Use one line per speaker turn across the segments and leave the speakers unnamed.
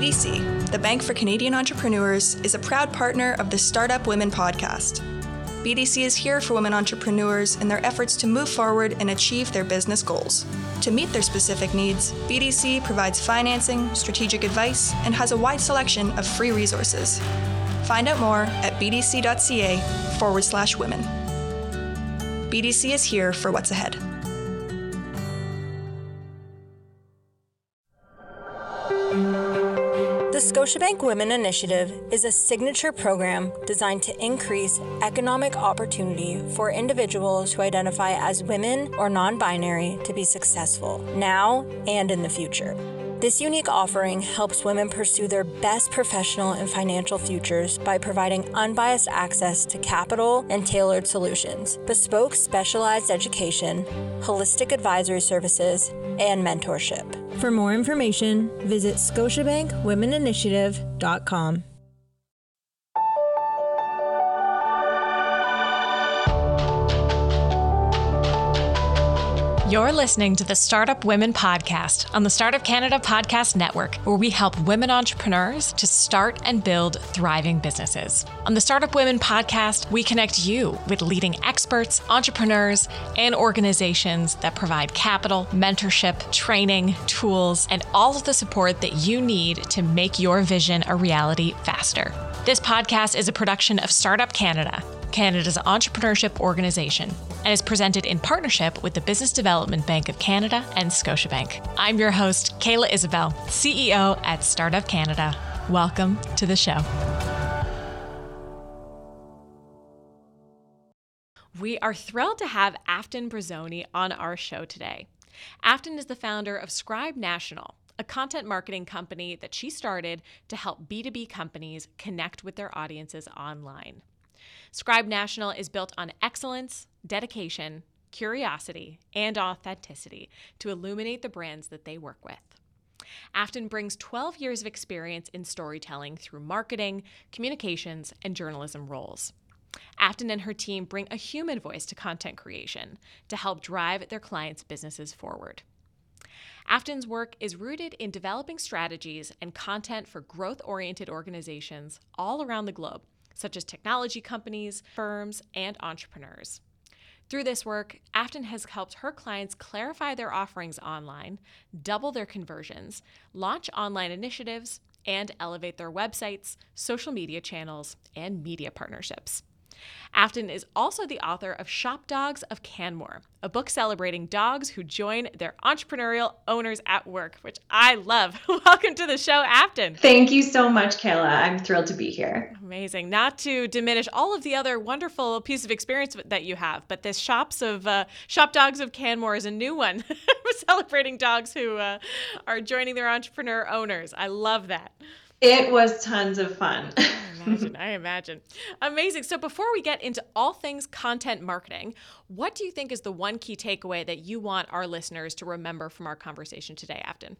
BDC, the Bank for Canadian Entrepreneurs, is a proud partner of the Startup Women podcast. BDC is here for women entrepreneurs in their efforts to move forward and achieve their business goals. To meet their specific needs, BDC provides financing, strategic advice, and has a wide selection of free resources. Find out more at bdc.ca forward slash women. BDC is here for what's ahead.
Scotiabank Women Initiative is a signature program designed to increase economic opportunity for individuals who identify as women or non binary to be successful now and in the future. This unique offering helps women pursue their best professional and financial futures by providing unbiased access to capital and tailored solutions, bespoke specialized education, holistic advisory services, and mentorship. For more information, visit scotiabankwomeninitiative.com.
You're listening to the Startup Women Podcast on the Startup Canada Podcast Network, where we help women entrepreneurs to start and build thriving businesses. On the Startup Women Podcast, we connect you with leading experts, entrepreneurs, and organizations that provide capital, mentorship, training, tools, and all of the support that you need to make your vision a reality faster. This podcast is a production of Startup Canada. Canada's entrepreneurship organization, and is presented in partnership with the Business Development Bank of Canada and Scotiabank. I'm your host, Kayla Isabelle, CEO at Startup Canada. Welcome to the show. We are thrilled to have Afton Brazzoni on our show today. Afton is the founder of Scribe National, a content marketing company that she started to help B2B companies connect with their audiences online. Scribe National is built on excellence, dedication, curiosity, and authenticity to illuminate the brands that they work with. Afton brings 12 years of experience in storytelling through marketing, communications, and journalism roles. Afton and her team bring a human voice to content creation to help drive their clients' businesses forward. Afton's work is rooted in developing strategies and content for growth oriented organizations all around the globe such as technology companies, firms, and entrepreneurs. Through this work, Afton has helped her clients clarify their offerings online, double their conversions, launch online initiatives, and elevate their websites, social media channels, and media partnerships. Afton is also the author of Shop Dogs of Canmore, a book celebrating dogs who join their entrepreneurial owners at work, which I love. Welcome to the show, Afton.
Thank you so much, Kayla. I'm thrilled to be here.
Amazing. Not to diminish all of the other wonderful pieces of experience that you have, but this Shops of uh, Shop Dogs of Canmore is a new one, celebrating dogs who uh, are joining their entrepreneur owners. I love that.
It was tons of fun.
I imagine. I imagine. Amazing. So before we get into all things content marketing, what do you think is the one key takeaway that you want our listeners to remember from our conversation today, Afton?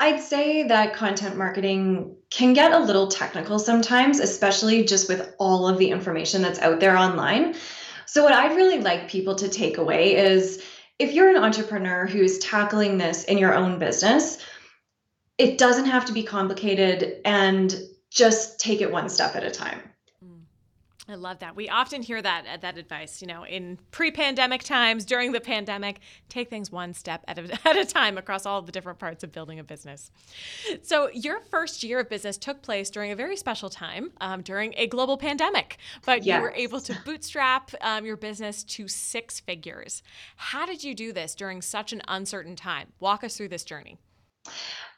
I'd say that content marketing can get a little technical sometimes, especially just with all of the information that's out there online. So, what I'd really like people to take away is if you're an entrepreneur who's tackling this in your own business, it doesn't have to be complicated and just take it one step at a time.
I love that. We often hear that uh, that advice, you know, in pre-pandemic times, during the pandemic, take things one step at a, at a time across all the different parts of building a business. So, your first year of business took place during a very special time, um, during a global pandemic, but yes. you were able to bootstrap um, your business to six figures. How did you do this during such an uncertain time? Walk us through this journey.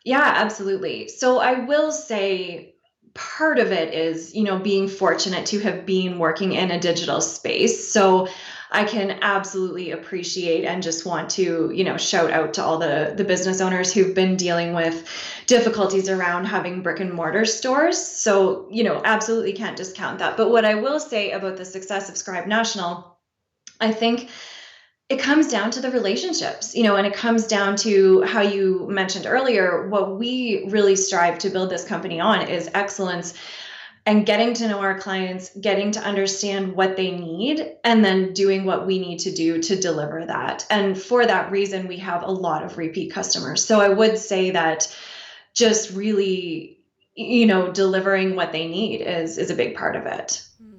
Yeah, absolutely. So, I will say part of it is, you know, being fortunate to have been working in a digital space. So I can absolutely appreciate and just want to, you know, shout out to all the the business owners who've been dealing with difficulties around having brick and mortar stores. So, you know, absolutely can't discount that. But what I will say about the success of Scribe National, I think it comes down to the relationships, you know, and it comes down to how you mentioned earlier. What we really strive to build this company on is excellence and getting to know our clients, getting to understand what they need, and then doing what we need to do to deliver that. And for that reason, we have a lot of repeat customers. So I would say that just really you know delivering what they need is is a big part of it hmm.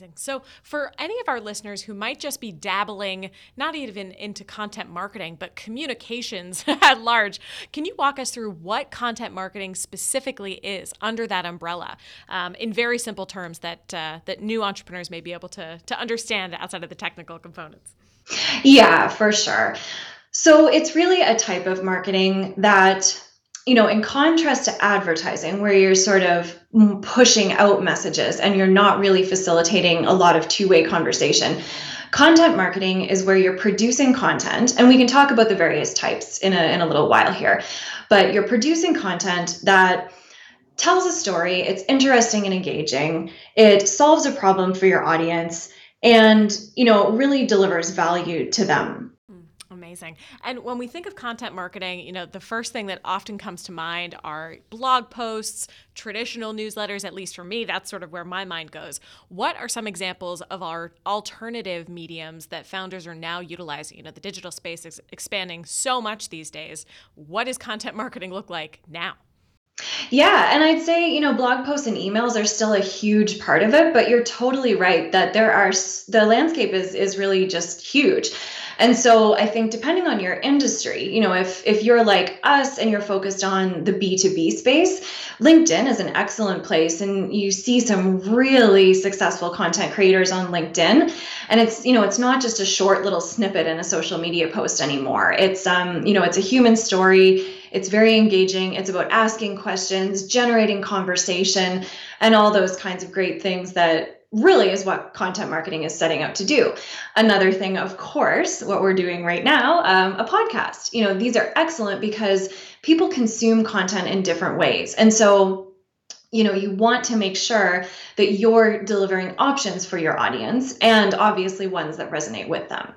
Amazing. So, for any of our listeners who might just be dabbling, not even into content marketing, but communications at large, can you walk us through what content marketing specifically is under that umbrella, um, in very simple terms that uh, that new entrepreneurs may be able to to understand outside of the technical components?
Yeah, for sure. So, it's really a type of marketing that you know, in contrast to advertising, where you're sort of pushing out messages and you're not really facilitating a lot of two way conversation, content marketing is where you're producing content. And we can talk about the various types in a, in a little while here. But you're producing content that tells a story, it's interesting and engaging, it solves a problem for your audience, and, you know, really delivers value to them
Amazing. And when we think of content marketing, you know, the first thing that often comes to mind are blog posts, traditional newsletters, at least for me, that's sort of where my mind goes. What are some examples of our alternative mediums that founders are now utilizing? You know, the digital space is expanding so much these days. What does content marketing look like now?
Yeah, and I'd say, you know, blog posts and emails are still a huge part of it, but you're totally right that there are the landscape is is really just huge. And so I think depending on your industry, you know, if if you're like us and you're focused on the B2B space, LinkedIn is an excellent place and you see some really successful content creators on LinkedIn. And it's, you know, it's not just a short little snippet in a social media post anymore. It's um, you know, it's a human story. It's very engaging. It's about asking questions, generating conversation, and all those kinds of great things that really is what content marketing is setting out to do. Another thing, of course, what we're doing right now, um, a podcast. You know, these are excellent because people consume content in different ways. And so, you know, you want to make sure that you're delivering options for your audience and obviously ones that resonate with them.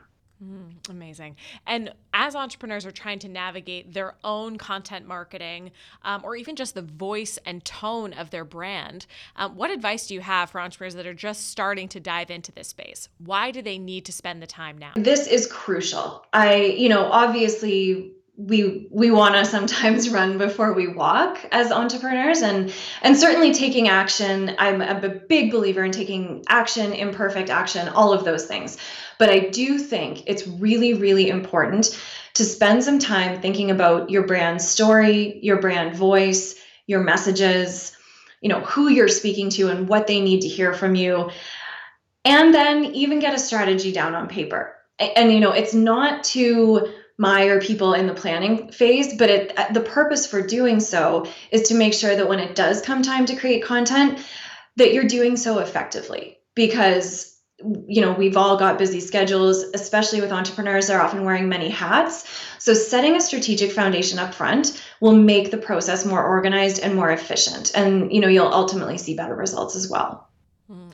Amazing. And as entrepreneurs are trying to navigate their own content marketing um, or even just the voice and tone of their brand, um, what advice do you have for entrepreneurs that are just starting to dive into this space? Why do they need to spend the time now?
This is crucial. I, you know, obviously we we want to sometimes run before we walk as entrepreneurs and and certainly taking action I'm, I'm a big believer in taking action imperfect action all of those things but i do think it's really really important to spend some time thinking about your brand story your brand voice your messages you know who you're speaking to and what they need to hear from you. And then even get a strategy down on paper. And, and you know it's not to mire people in the planning phase but it, uh, the purpose for doing so is to make sure that when it does come time to create content that you're doing so effectively. Because you know we've all got busy schedules especially with entrepreneurs they're often wearing many hats. So setting a strategic foundation up front will make the process more organized and more efficient. And you know you'll ultimately see better results as well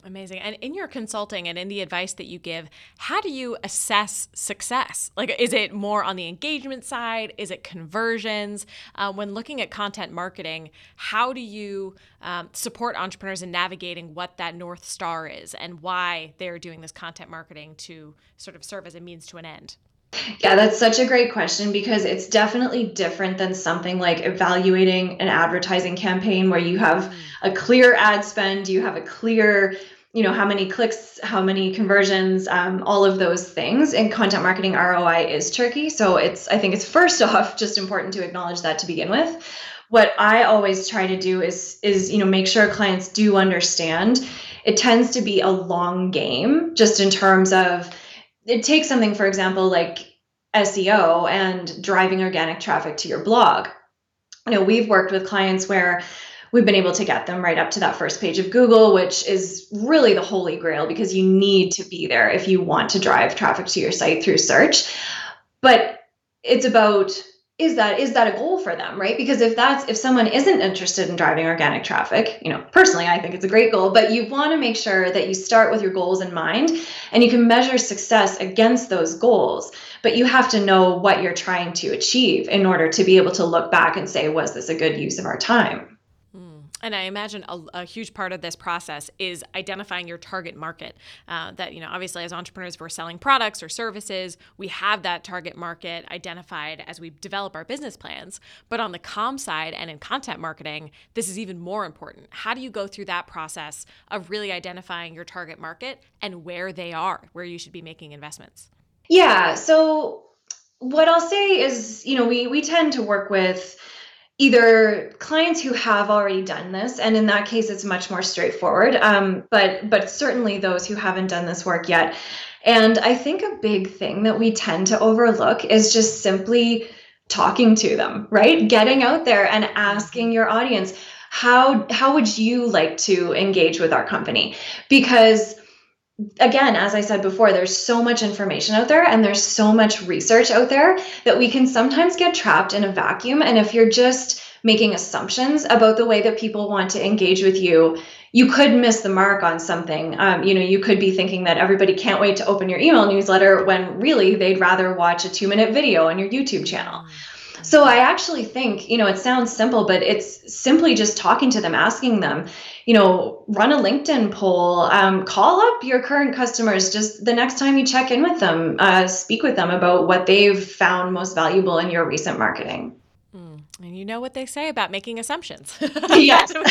amazing. And in your consulting and in the advice that you give, how do you assess success? Like, is it more on the engagement side? Is it conversions? Uh, when looking at content marketing, how do you um, support entrepreneurs in navigating what that North Star is and why they're doing this content marketing to sort of serve as a means to an end?
Yeah, that's such a great question because it's definitely different than something like evaluating an advertising campaign where you have mm. a clear ad spend, you have a clear, you know, how many clicks, how many conversions, um, all of those things. And content marketing ROI is tricky. So it's, I think it's first off just important to acknowledge that to begin with. What I always try to do is, is, you know, make sure clients do understand it tends to be a long game just in terms of, it takes something, for example, like SEO and driving organic traffic to your blog. You know, we've worked with clients where we've been able to get them right up to that first page of Google, which is really the holy grail because you need to be there if you want to drive traffic to your site through search. But it's about is that is that a goal for them right? Because if that's if someone isn't interested in driving organic traffic you know personally i think it's a great goal but you want to make sure that you start with your goals in mind and you can measure success against those goals but you have to know what you're trying to achieve in order to be able to look back and say was this a good use of our time
and I imagine a, a, huge part of this process is identifying your target market. Uh, that, you know, obviously as entrepreneurs, if we're selling products or services, we have that target market identified as we develop our business plans. But on the com side and in content marketing, this is even more important. How do you go through that process of really identifying your target market and where they are, where you should be making investments?
Yeah. So, what I'll say is, you know, we, we tend to work with either clients who have already done this and in that case it's much more straightforward um, but but certainly those who haven't done this work yet. And i think a big thing that we tend to overlook is just simply talking to them right? Getting out there and asking your audience how how would you like to engage with our company? Because again, as I said before, there's so much information out there and there's so much research out there that we can sometimes get trapped in a vacuum. And if you're just making assumptions about the way that people want to engage with you, you could miss the mark on something. Um, you know, you could be thinking that everybody can't wait to open your email newsletter when really they'd rather watch a two minute video on your YouTube channel. So I actually think, you know, it sounds simple, but it's simply just talking to them, asking them, you know, run a LinkedIn poll, um, call up your current customers just the next time you check in with them, uh, speak with them about what they've found most valuable in your recent marketing.
And you know what they say about making assumptions.
yes. um,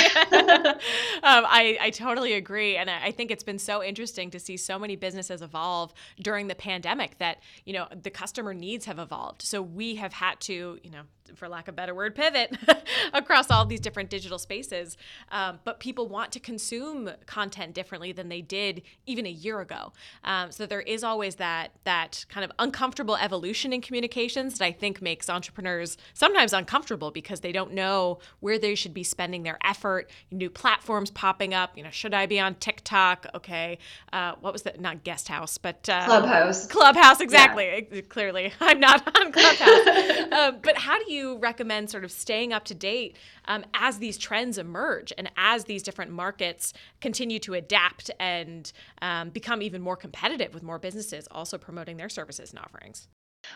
I, I totally agree. And I, I think it's been so interesting to see so many businesses evolve during the pandemic that, you know, the customer needs have evolved. So we have had to, you know, for lack of a better word, pivot across all these different digital spaces. Um, but people want to consume content differently than they did even a year ago. Um, so there is always that that kind of uncomfortable evolution in communications that I think makes entrepreneurs sometimes uncomfortable because they don't know where they should be spending their effort. New platforms popping up. You know, should I be on TikTok? Okay, uh, what was that? Not Guest House, but
uh, Clubhouse.
Clubhouse, exactly. Yeah. Clearly, I'm not on Clubhouse. um, but how do you you recommend sort of staying up to date um, as these trends emerge and as these different markets continue to adapt and um, become even more competitive with more businesses also promoting their services and offerings?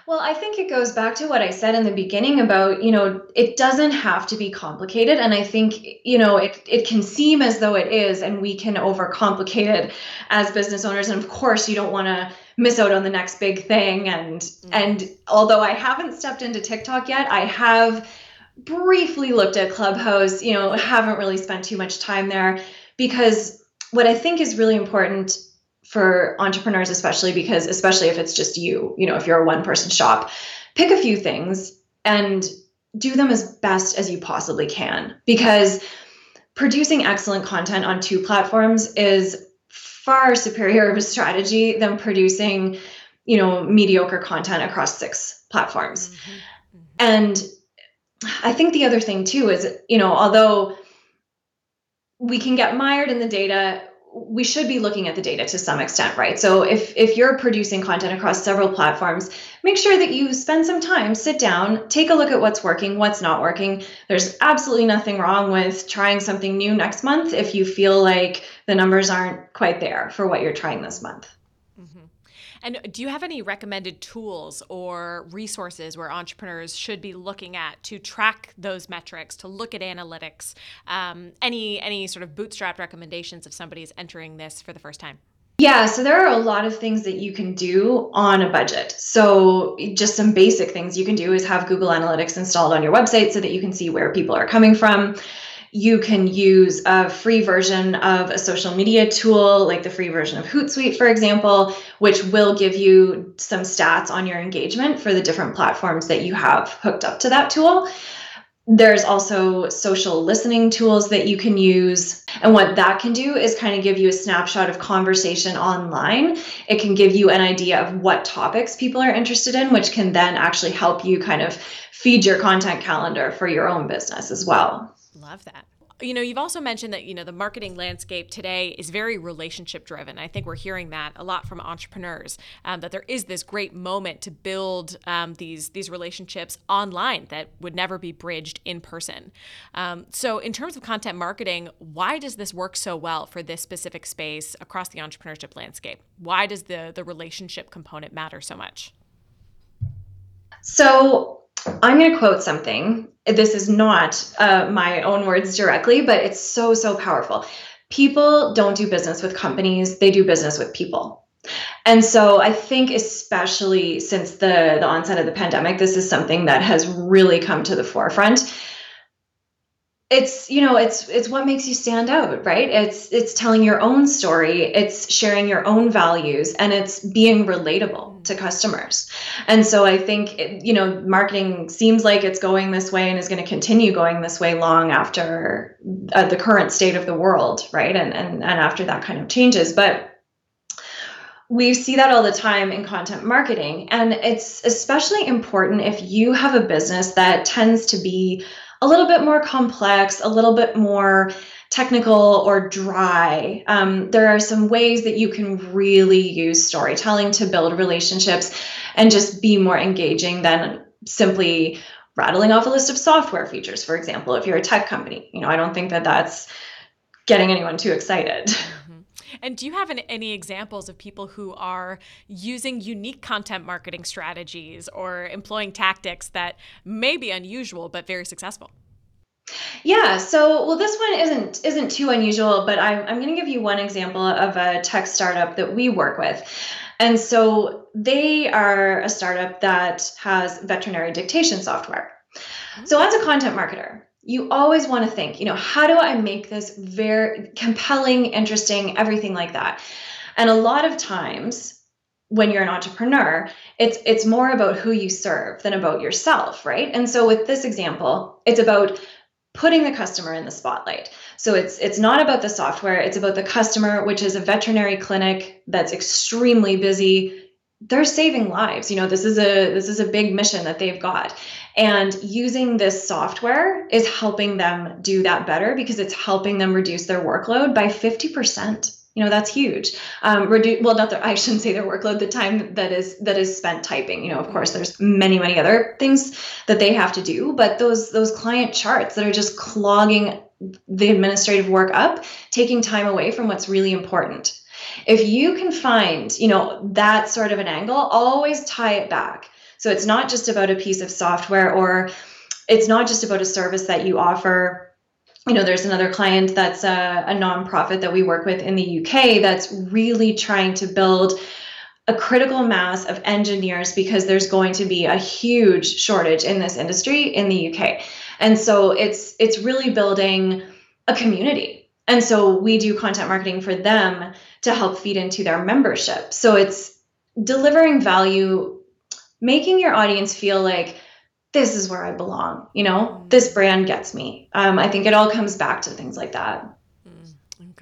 Well, I think it goes back to what I said in the beginning about, you know, it doesn't have to be complicated. And I think, you know, it, it can seem as though it is, and we can overcomplicate it as business owners. And of course, you don't want to miss out on the next big thing. And mm-hmm. and although I haven't stepped into TikTok yet, I have briefly looked at Clubhouse, you know, haven't really spent too much time there because what I think is really important for entrepreneurs especially because especially if it's just you you know if you're a one person shop pick a few things and do them as best as you possibly can because producing excellent content on two platforms is far superior of a strategy than producing you know mediocre content across six platforms mm-hmm. Mm-hmm. and i think the other thing too is you know although we can get mired in the data we should be looking at the data to some extent right? So if if you're producing content across several platforms make sure that you spend some time sit down take a look at what's working what's not working. There's absolutely nothing wrong with trying something new next month if you feel like the numbers aren't quite there for what you're trying this month
and do you have any recommended tools or resources where entrepreneurs should be looking at to track those metrics, to look at analytics? Um, any any sort of bootstrap recommendations if somebody is entering this for the first time?
Yeah, so there are a lot of things that you can do on a budget. So, just some basic things you can do is have Google Analytics installed on your website so that you can see where people are coming from you can use a free version of a social media tool, like the free version of Hootsuite, for example, which will give you some stats on your engagement for the different platforms that you have hooked up to that tool. There's also social listening tools that you can use. And what that can do is kind of give you a snapshot of conversation online. It can give you an idea of what topics people are interested in, which can then actually help you kind of feed your content calendar for your own business as well.
Love that. You know, you've also mentioned that, you know, the marketing landscape today is very relationship driven. I think we're hearing that a lot from entrepreneurs, um, that there is this great moment to build um, these, these relationships online that would never be bridged in person. Um, so, in terms of content marketing, why does this work so well for this specific space across the entrepreneurship landscape? Why does the, the relationship component matter so much?
So, I'm going to quote something. This is not uh, my own words directly, but it's so, so powerful. People don't do business with companies, they do business with people. And so I think, especially since the, the onset of the pandemic, this is something that has really come to the forefront it's you know it's it's what makes you stand out right it's it's telling your own story it's sharing your own values and it's being relatable to customers. And so i think it, you know marketing seems like it's going this way and is going to continue going this way long after uh, the current state of the world right? And and and after that kind of changes. But we see that all the time in content marketing. And it's especially important if you have a business that tends to be a little bit more complex, a little bit more technical or dry. Um, there are some ways that you can really use storytelling to build relationships and just be more engaging than simply rattling off a list of software features, for example, if you're a tech company. You know, I don't think that that's getting anyone too excited.
And do you have any examples of people who are using unique content marketing strategies or employing tactics that may be unusual but very successful?
Yeah, so well, this one isn't isn't too unusual, but I'm I'm going to give you one example of a tech startup that we work with. And so they are a startup that has veterinary dictation software. Mm-hmm. So as a content marketer, you always want to think, you know, how do I make this very compelling, interesting, everything like that? And a lot of times when you're an entrepreneur, it's it's more about who you serve than about yourself, right? And so with this example, it's about putting the customer in the spotlight. So it's it's not about the software, it's about the customer, which is a veterinary clinic that's extremely busy. They're saving lives you know this is a this is a big mission that they've got. And using this software is helping them do that better because it's helping them reduce their workload by 50% you know that's huge. Um, reduce well not that i shouldn't say their workload the time that is that is spent typing. You know of course there's many many other things that they have to do but those those client charts that are just clogging the administrative work up taking time away from what's really important. If you can find, you know, that sort of an angle, always tie it back. So it's not just about a piece of software or it's not just about a service that you offer you know, there's another client that's a, a, nonprofit that we work with in the UK that's really trying to build a critical mass of engineers because there's going to be a huge shortage in this industry in the UK. And so it's it's really building a community. And so we do content marketing for them to help feed into their membership. So it's delivering value, making your audience feel like this is where I belong. You know, this brand gets me. Um, I think it all comes back to things like that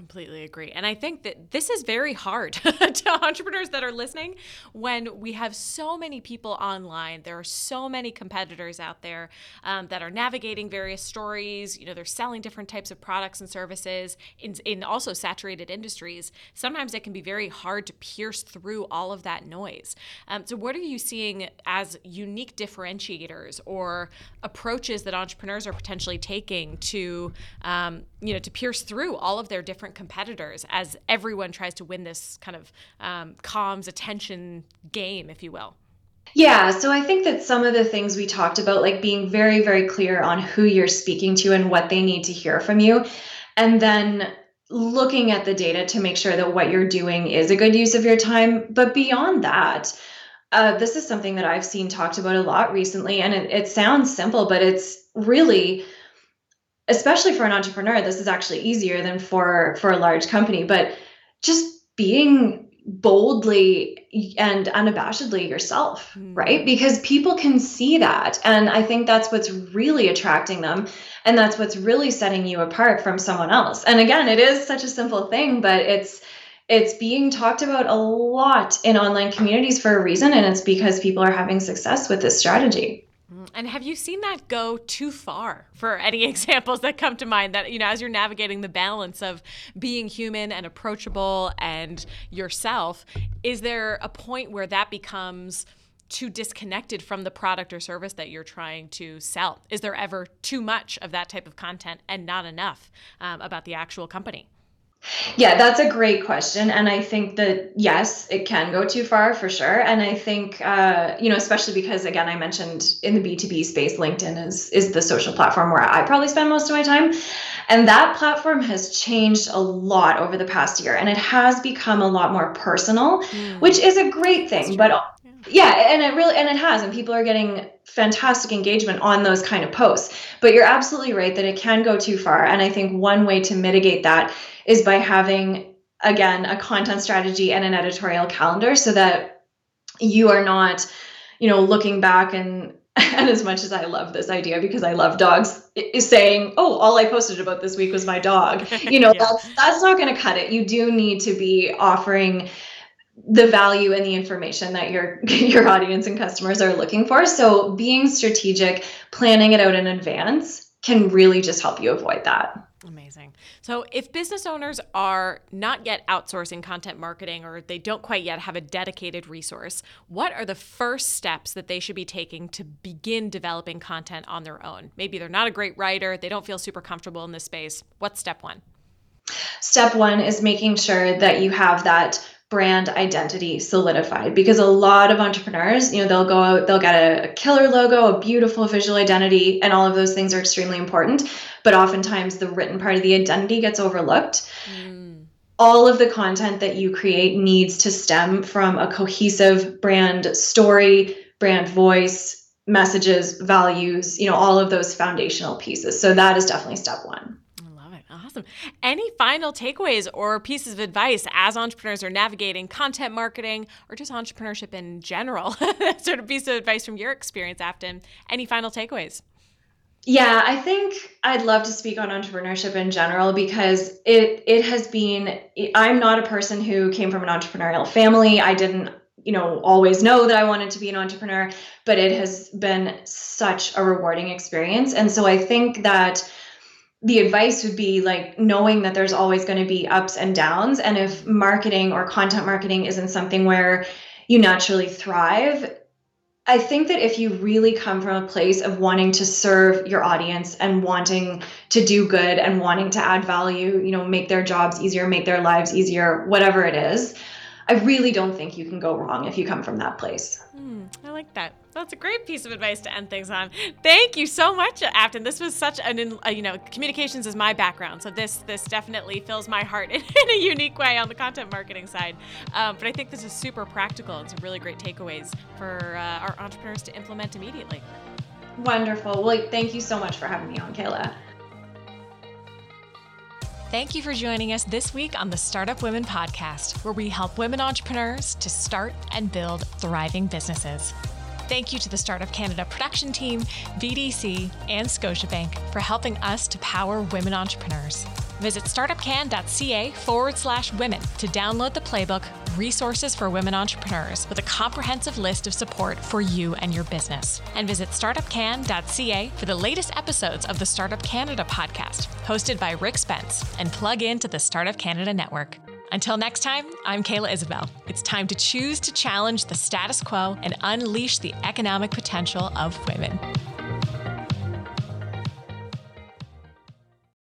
completely agree. And I think that this is very hard to entrepreneurs that are listening when we have so many people online. There are so many competitors out there um, that are navigating various stories. You know, they're selling different types of products and services in, in also saturated industries. Sometimes it can be very hard to pierce through all of that noise. Um, so, what are you seeing as unique differentiators or approaches that entrepreneurs are potentially taking to, um, you know, to pierce through all of their different competitors as everyone tries to win this kind of um, comms attention game, if you will?
Yeah, so I think that some of the things we talked about, like being very, very clear on who you're speaking to and what they need to hear from you, and then looking at the data to make sure that what you're doing is a good use of your time. But beyond that, uh, this is something that I've seen talked about a lot recently, and it, it sounds simple, but it's really especially for an entrepreneur this is actually easier than for for a large company but just being boldly and unabashedly yourself mm. right? Because people can see that and i think that's what's really attracting them and that's what's really setting you apart from someone else. And again it is such a simple thing but it's it's being talked about a lot in online communities for a reason and it's because people are having success with this strategy
and have you seen that go too far for any examples that come to mind that, you know, as you're navigating the balance of being human and approachable and yourself, is there a point where that becomes too disconnected from the product or service that you're trying to sell? Is there ever too much of that type of content and not enough um, about the actual company?
Yeah, that's a great question. And I think that, yes, it can go too far for sure. And I think, uh, you know, especially because, again, I mentioned in the B2B space, LinkedIn is, is the social platform where I probably spend most of my time. And that platform has changed a lot over the past year and it has become a lot more personal, mm. which is a great thing. But yeah and it really and it has and people are getting fantastic engagement on those kind of posts but you're absolutely right that it can go too far and i think one way to mitigate that is by having again a content strategy and an editorial calendar so that you are not you know looking back and and as much as I love this idea because I love dogs, is saying, "Oh, all I posted about this week was my dog." You know, yeah. that's that's not going to cut it. You do need to be offering the value and the information that your your audience and customers are looking for. So being strategic, planning it out in advance can really just help you avoid that.
Amazing. So, if business owners are not yet outsourcing content marketing or they don't quite yet have a dedicated resource, what are the first steps that they should be taking to begin developing content on their own? Maybe they're not a great writer, they don't feel super comfortable in this space. What's step one?
Step one is making sure that you have that brand identity solidified because a lot of entrepreneurs, you know, they'll go out, they'll get a, a, killer logo, a beautiful visual identity, and all of those things are extremely important. But oftentimes the written part of the identity gets overlooked. Mm. All of the content that you create needs to stem from a cohesive brand story, brand voice, messages, values, you know, all of those foundational pieces. So that is definitely step one.
Awesome. Any final takeaways or pieces of advice as entrepreneurs are navigating content marketing or just entrepreneurship in general? sort of piece of advice from your experience, Afton. Any final takeaways?
Yeah, I think I'd love to speak on entrepreneurship in general because it it has been I'm not a person who came from an entrepreneurial family. I didn't, you know, always know that I wanted to be an entrepreneur, but it has been such a rewarding experience. And so I think that the advice would be like knowing that there's always going to be ups and downs. And if marketing or content marketing isn't something where you naturally thrive, I think that if you really come from a place of wanting to serve your audience and wanting to do good and wanting to add value, you know, make their jobs easier, make their lives easier, whatever it is, I really don't think you can go wrong if you come from that place.
Mm, I like that. That's a great piece of advice to end things on. Thank you so much, Afton. This was such an, you know, communications is my background, so this this definitely fills my heart in, in a unique way on the content marketing side. Um, but I think this is super practical and some really great takeaways for uh, our entrepreneurs to implement immediately.
Wonderful. Well, thank you so much for having me on, Kayla.
Thank you for joining us this week on the Startup Women Podcast, where we help women entrepreneurs to start and build thriving businesses. Thank you to the Startup Canada production team, BDC, and Scotiabank for helping us to power women entrepreneurs. Visit startupcan.ca forward slash women to download the playbook Resources for Women Entrepreneurs with a comprehensive list of support for you and your business. And visit startupcan.ca for the latest episodes of the Startup Canada podcast, hosted by Rick Spence, and plug into the Startup Canada network. Until next time, I'm Kayla Isabelle. It's time to choose to challenge the status quo and unleash the economic potential of women.